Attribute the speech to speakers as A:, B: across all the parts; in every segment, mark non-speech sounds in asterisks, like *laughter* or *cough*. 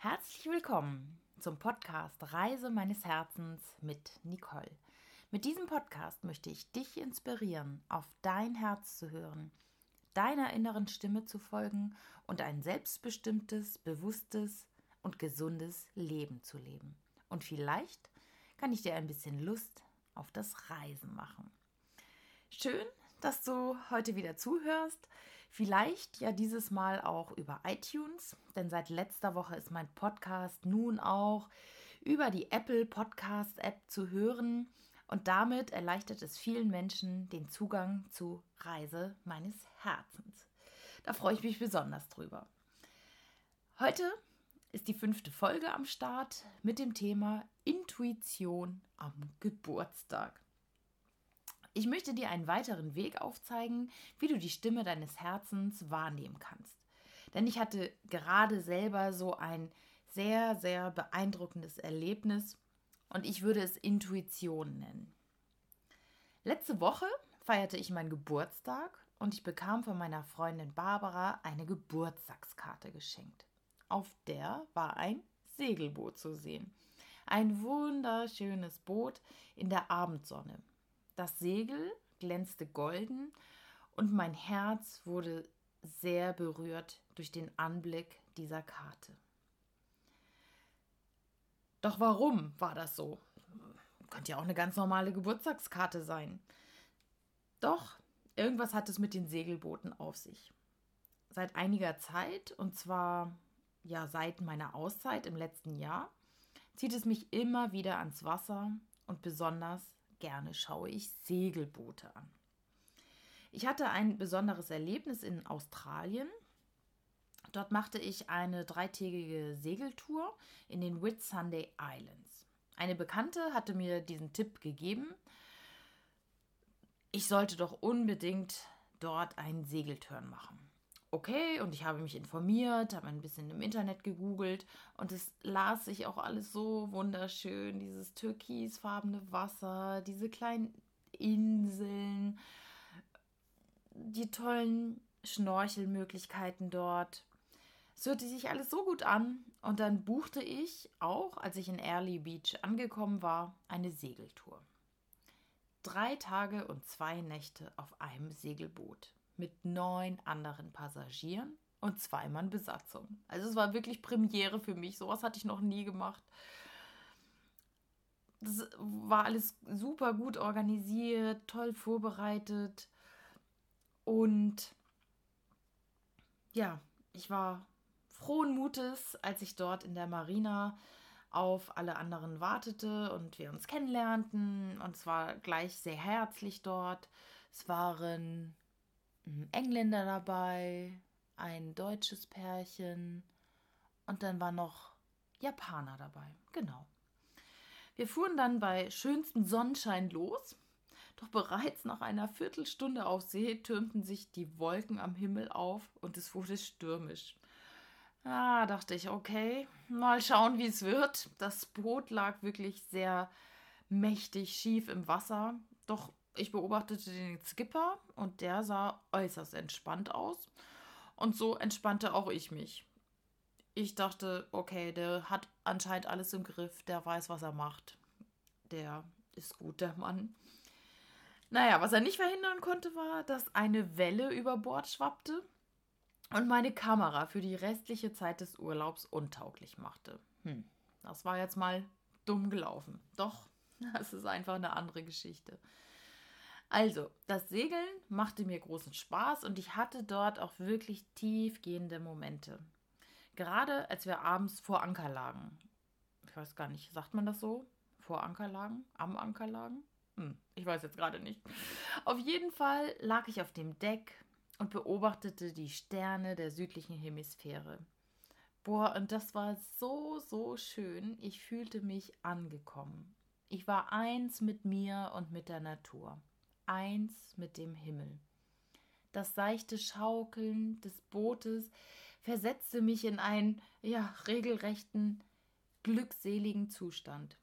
A: Herzlich willkommen zum Podcast Reise meines Herzens mit Nicole. Mit diesem Podcast möchte ich dich inspirieren, auf dein Herz zu hören, deiner inneren Stimme zu folgen und ein selbstbestimmtes, bewusstes und gesundes Leben zu leben. Und vielleicht kann ich dir ein bisschen Lust auf das Reisen machen. Schön, dass du heute wieder zuhörst. Vielleicht ja dieses Mal auch über iTunes, denn seit letzter Woche ist mein Podcast nun auch über die Apple Podcast App zu hören und damit erleichtert es vielen Menschen den Zugang zu Reise meines Herzens. Da freue ich mich besonders drüber. Heute ist die fünfte Folge am Start mit dem Thema Intuition am Geburtstag. Ich möchte dir einen weiteren Weg aufzeigen, wie du die Stimme deines Herzens wahrnehmen kannst. Denn ich hatte gerade selber so ein sehr, sehr beeindruckendes Erlebnis und ich würde es Intuition nennen. Letzte Woche feierte ich meinen Geburtstag und ich bekam von meiner Freundin Barbara eine Geburtstagskarte geschenkt. Auf der war ein Segelboot zu sehen. Ein wunderschönes Boot in der Abendsonne. Das Segel glänzte golden und mein Herz wurde sehr berührt durch den Anblick dieser Karte. Doch warum war das so? Könnte ja auch eine ganz normale Geburtstagskarte sein. Doch, irgendwas hat es mit den Segelbooten auf sich. Seit einiger Zeit, und zwar ja seit meiner Auszeit im letzten Jahr, zieht es mich immer wieder ans Wasser und besonders gerne schaue ich Segelboote an. Ich hatte ein besonderes Erlebnis in Australien. Dort machte ich eine dreitägige Segeltour in den Whitsunday Islands. Eine Bekannte hatte mir diesen Tipp gegeben. Ich sollte doch unbedingt dort einen Segeltörn machen okay und ich habe mich informiert, habe ein bisschen im Internet gegoogelt und es las sich auch alles so wunderschön, dieses türkisfarbene Wasser, diese kleinen Inseln, die tollen Schnorchelmöglichkeiten dort. Es hörte sich alles so gut an und dann buchte ich auch, als ich in Early Beach angekommen war, eine Segeltour. Drei Tage und zwei Nächte auf einem Segelboot mit neun anderen Passagieren und zwei Mann Besatzung. Also es war wirklich Premiere für mich. Sowas hatte ich noch nie gemacht. Das war alles super gut organisiert, toll vorbereitet. Und ja, ich war frohen Mutes, als ich dort in der Marina auf alle anderen wartete und wir uns kennenlernten. Und es war gleich sehr herzlich dort. Es waren Engländer dabei, ein deutsches Pärchen und dann war noch Japaner dabei. Genau. Wir fuhren dann bei schönstem Sonnenschein los, doch bereits nach einer Viertelstunde auf See türmten sich die Wolken am Himmel auf und es wurde stürmisch. Ah, dachte ich, okay, mal schauen, wie es wird. Das Boot lag wirklich sehr mächtig schief im Wasser, doch ich beobachtete den Skipper und der sah äußerst entspannt aus. Und so entspannte auch ich mich. Ich dachte, okay, der hat anscheinend alles im Griff, der weiß, was er macht. Der ist gut, der Mann. Naja, was er nicht verhindern konnte, war, dass eine Welle über Bord schwappte und meine Kamera für die restliche Zeit des Urlaubs untauglich machte. Hm, das war jetzt mal dumm gelaufen. Doch, *laughs* das ist einfach eine andere Geschichte. Also, das Segeln machte mir großen Spaß und ich hatte dort auch wirklich tiefgehende Momente. Gerade als wir abends vor Anker lagen. Ich weiß gar nicht, sagt man das so? Vor Anker lagen? Am Anker lagen? Hm, ich weiß jetzt gerade nicht. Auf jeden Fall lag ich auf dem Deck und beobachtete die Sterne der südlichen Hemisphäre. Boah, und das war so, so schön. Ich fühlte mich angekommen. Ich war eins mit mir und mit der Natur eins mit dem Himmel. Das seichte Schaukeln des Bootes versetzte mich in einen, ja, regelrechten, glückseligen Zustand.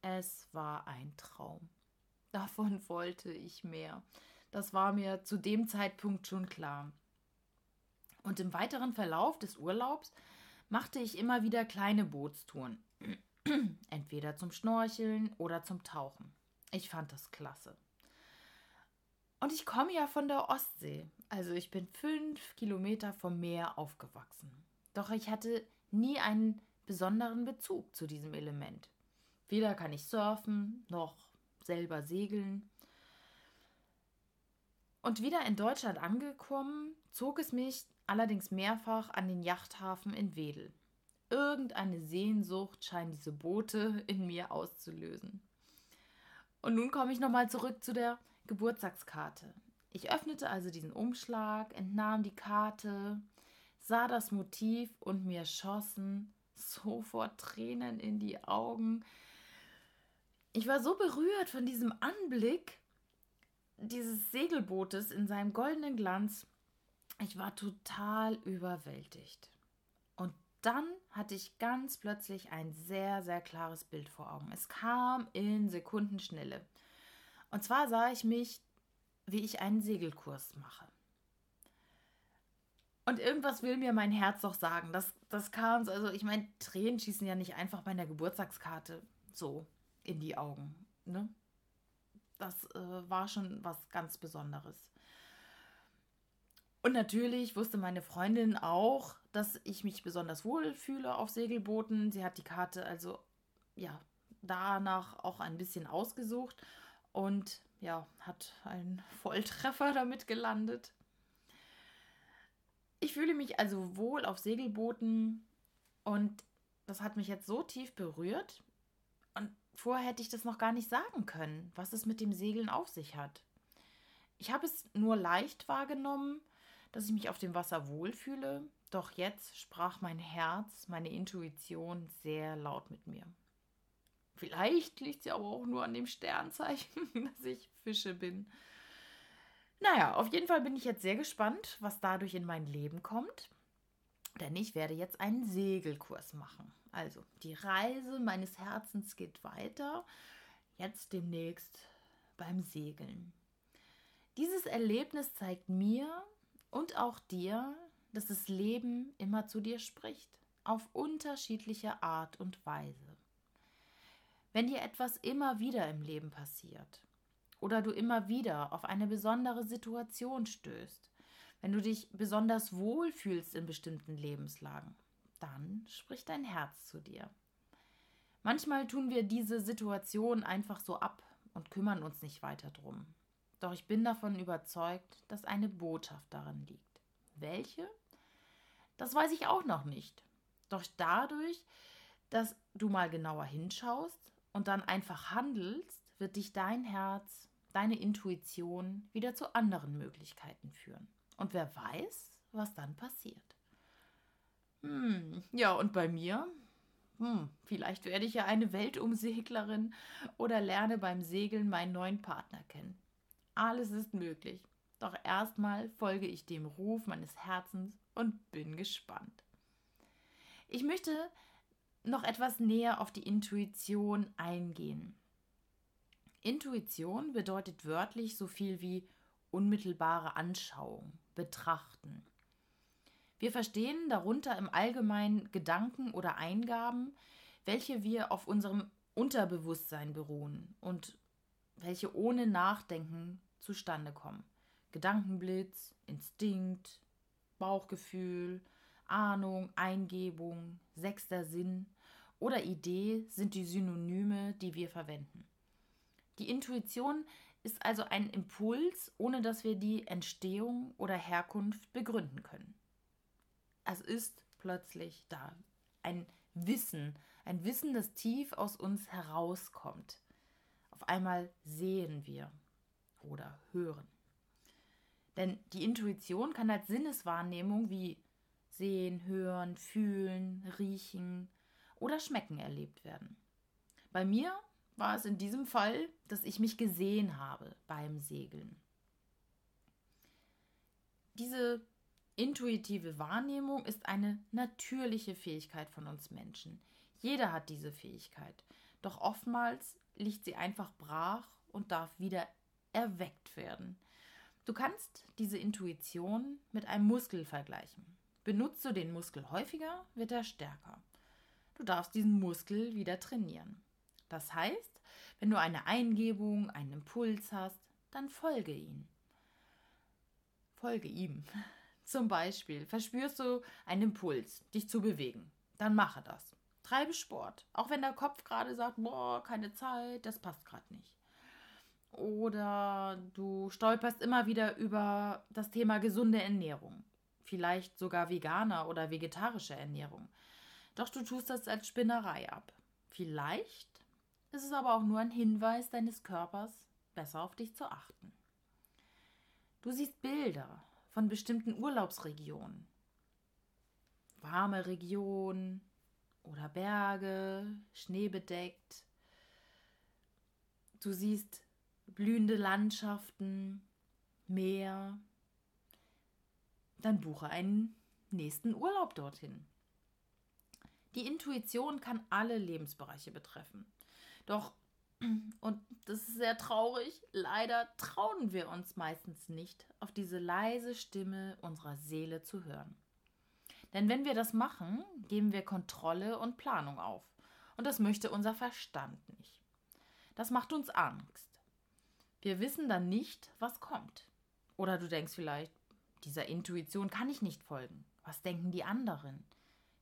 A: Es war ein Traum. Davon *laughs* wollte ich mehr. Das war mir zu dem Zeitpunkt schon klar. Und im weiteren Verlauf des Urlaubs machte ich immer wieder kleine Bootstouren. *clears throat* Entweder zum Schnorcheln oder zum Tauchen. Ich fand das klasse. Und ich komme ja von der Ostsee. Also ich bin fünf Kilometer vom Meer aufgewachsen. Doch ich hatte nie einen besonderen Bezug zu diesem Element. Weder kann ich surfen noch selber segeln. Und wieder in Deutschland angekommen, zog es mich allerdings mehrfach an den Yachthafen in Wedel. Irgendeine Sehnsucht scheint diese Boote in mir auszulösen. Und nun komme ich nochmal zurück zu der Geburtstagskarte. Ich öffnete also diesen Umschlag, entnahm die Karte, sah das Motiv und mir schossen sofort Tränen in die Augen. Ich war so berührt von diesem Anblick dieses Segelbootes in seinem goldenen Glanz. Ich war total überwältigt. Und dann hatte ich ganz plötzlich ein sehr, sehr klares Bild vor Augen. Es kam in Sekundenschnelle. Und zwar sah ich mich, wie ich einen Segelkurs mache. Und irgendwas will mir mein Herz doch sagen. Das, das kam, also ich meine, Tränen schießen ja nicht einfach bei einer Geburtstagskarte so in die Augen. Ne? Das äh, war schon was ganz Besonderes. Und natürlich wusste meine Freundin auch, dass ich mich besonders wohl fühle auf Segelbooten. Sie hat die Karte also ja danach auch ein bisschen ausgesucht und ja, hat einen Volltreffer damit gelandet. Ich fühle mich also wohl auf Segelbooten und das hat mich jetzt so tief berührt. Und vorher hätte ich das noch gar nicht sagen können, was es mit dem Segeln auf sich hat. Ich habe es nur leicht wahrgenommen, dass ich mich auf dem Wasser wohlfühle, doch jetzt sprach mein Herz, meine Intuition sehr laut mit mir. Vielleicht liegt sie aber auch nur an dem Sternzeichen, *laughs* dass ich Fische bin. Naja, auf jeden Fall bin ich jetzt sehr gespannt, was dadurch in mein Leben kommt. Denn ich werde jetzt einen Segelkurs machen. Also, die Reise meines Herzens geht weiter. Jetzt demnächst beim Segeln. Dieses Erlebnis zeigt mir und auch dir, dass das Leben immer zu dir spricht. Auf unterschiedliche Art und Weise. Wenn dir etwas immer wieder im Leben passiert oder du immer wieder auf eine besondere Situation stößt, wenn du dich besonders wohl fühlst in bestimmten Lebenslagen, dann spricht dein Herz zu dir. Manchmal tun wir diese Situation einfach so ab und kümmern uns nicht weiter drum. Doch ich bin davon überzeugt, dass eine Botschaft darin liegt. Welche? Das weiß ich auch noch nicht. Doch dadurch, dass du mal genauer hinschaust und dann einfach handelst, wird dich dein Herz, deine Intuition wieder zu anderen Möglichkeiten führen. Und wer weiß, was dann passiert. Hm, ja, und bei mir? Hm, vielleicht werde ich ja eine Weltumseglerin oder lerne beim Segeln meinen neuen Partner kennen. Alles ist möglich. Doch erstmal folge ich dem Ruf meines Herzens und bin gespannt. Ich möchte noch etwas näher auf die Intuition eingehen. Intuition bedeutet wörtlich so viel wie unmittelbare Anschauung, betrachten. Wir verstehen darunter im Allgemeinen Gedanken oder Eingaben, welche wir auf unserem Unterbewusstsein beruhen und welche ohne Nachdenken zustande kommen. Gedankenblitz, Instinkt, Bauchgefühl, Ahnung, Eingebung, sechster Sinn oder Idee sind die Synonyme, die wir verwenden. Die Intuition ist also ein Impuls, ohne dass wir die Entstehung oder Herkunft begründen können. Es ist plötzlich da. Ein Wissen, ein Wissen, das tief aus uns herauskommt. Auf einmal sehen wir oder hören. Denn die Intuition kann als Sinneswahrnehmung wie sehen, hören, fühlen, riechen oder schmecken erlebt werden. Bei mir war es in diesem Fall, dass ich mich gesehen habe beim Segeln. Diese intuitive Wahrnehmung ist eine natürliche Fähigkeit von uns Menschen. Jeder hat diese Fähigkeit. Doch oftmals liegt sie einfach brach und darf wieder erweckt werden. Du kannst diese Intuition mit einem Muskel vergleichen. Benutzt du den Muskel häufiger, wird er stärker. Du darfst diesen Muskel wieder trainieren. Das heißt, wenn du eine Eingebung, einen Impuls hast, dann folge ihm. Folge ihm. *laughs* Zum Beispiel verspürst du einen Impuls, dich zu bewegen. Dann mache das. Treibe Sport, auch wenn der Kopf gerade sagt, boah, keine Zeit, das passt gerade nicht. Oder du stolperst immer wieder über das Thema gesunde Ernährung. Vielleicht sogar veganer oder vegetarische Ernährung. Doch du tust das als Spinnerei ab. Vielleicht ist es aber auch nur ein Hinweis deines Körpers, besser auf dich zu achten. Du siehst Bilder von bestimmten Urlaubsregionen. Warme Regionen oder Berge, schneebedeckt. Du siehst blühende Landschaften, Meer. Dann buche einen nächsten Urlaub dorthin. Die Intuition kann alle Lebensbereiche betreffen. Doch, *clears throat* und das ist sehr traurig, leider trauen wir uns meistens nicht, auf diese leise Stimme unserer Seele zu hören. Denn wenn wir das machen, geben wir Kontrolle und Planung auf. Und das möchte unser Verstand nicht. Das macht uns Angst. Wir wissen dann nicht, was kommt. Oder du denkst vielleicht, dieser Intuition kann ich nicht folgen. Was denken die anderen?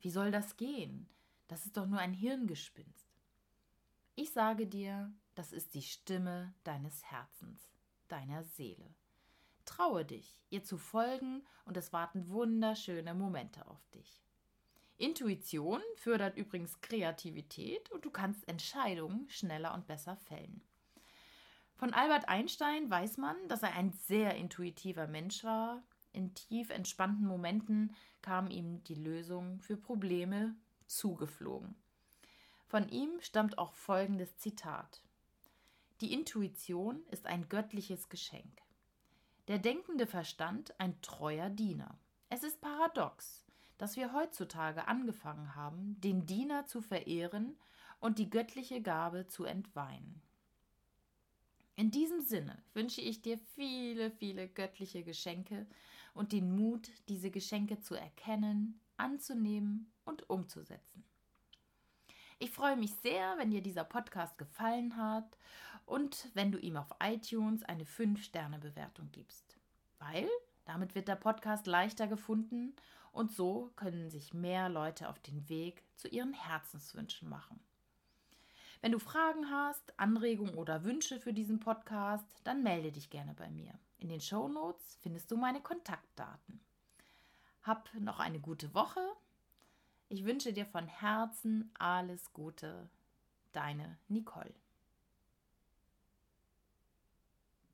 A: Wie soll das gehen? Das ist doch nur ein Hirngespinst. Ich sage dir, das ist die Stimme deines Herzens, deiner Seele. Traue dich, ihr zu folgen, und es warten wunderschöne Momente auf dich. Intuition fördert übrigens Kreativität und du kannst Entscheidungen schneller und besser fällen. Von Albert Einstein weiß man, dass er ein sehr intuitiver Mensch war. In tief entspannten Momenten kam ihm die Lösung für Probleme zugeflogen. Von ihm stammt auch folgendes Zitat. Die Intuition ist ein göttliches Geschenk. Der denkende Verstand ein treuer Diener. Es ist paradox, dass wir heutzutage angefangen haben, den Diener zu verehren und die göttliche Gabe zu entweihen. In diesem Sinne wünsche ich dir viele, viele göttliche Geschenke und den Mut, diese Geschenke zu erkennen, anzunehmen und umzusetzen. Ich freue mich sehr, wenn dir dieser Podcast gefallen hat und wenn du ihm auf iTunes eine 5-Sterne-Bewertung gibst. Weil damit wird der Podcast leichter gefunden und so können sich mehr Leute auf den Weg zu ihren Herzenswünschen machen. Wenn du Fragen hast, Anregungen oder Wünsche für diesen Podcast, dann melde dich gerne bei mir. In den Show Notes findest du meine Kontaktdaten. Hab noch eine gute Woche. Ich wünsche dir von Herzen alles Gute. Deine Nicole.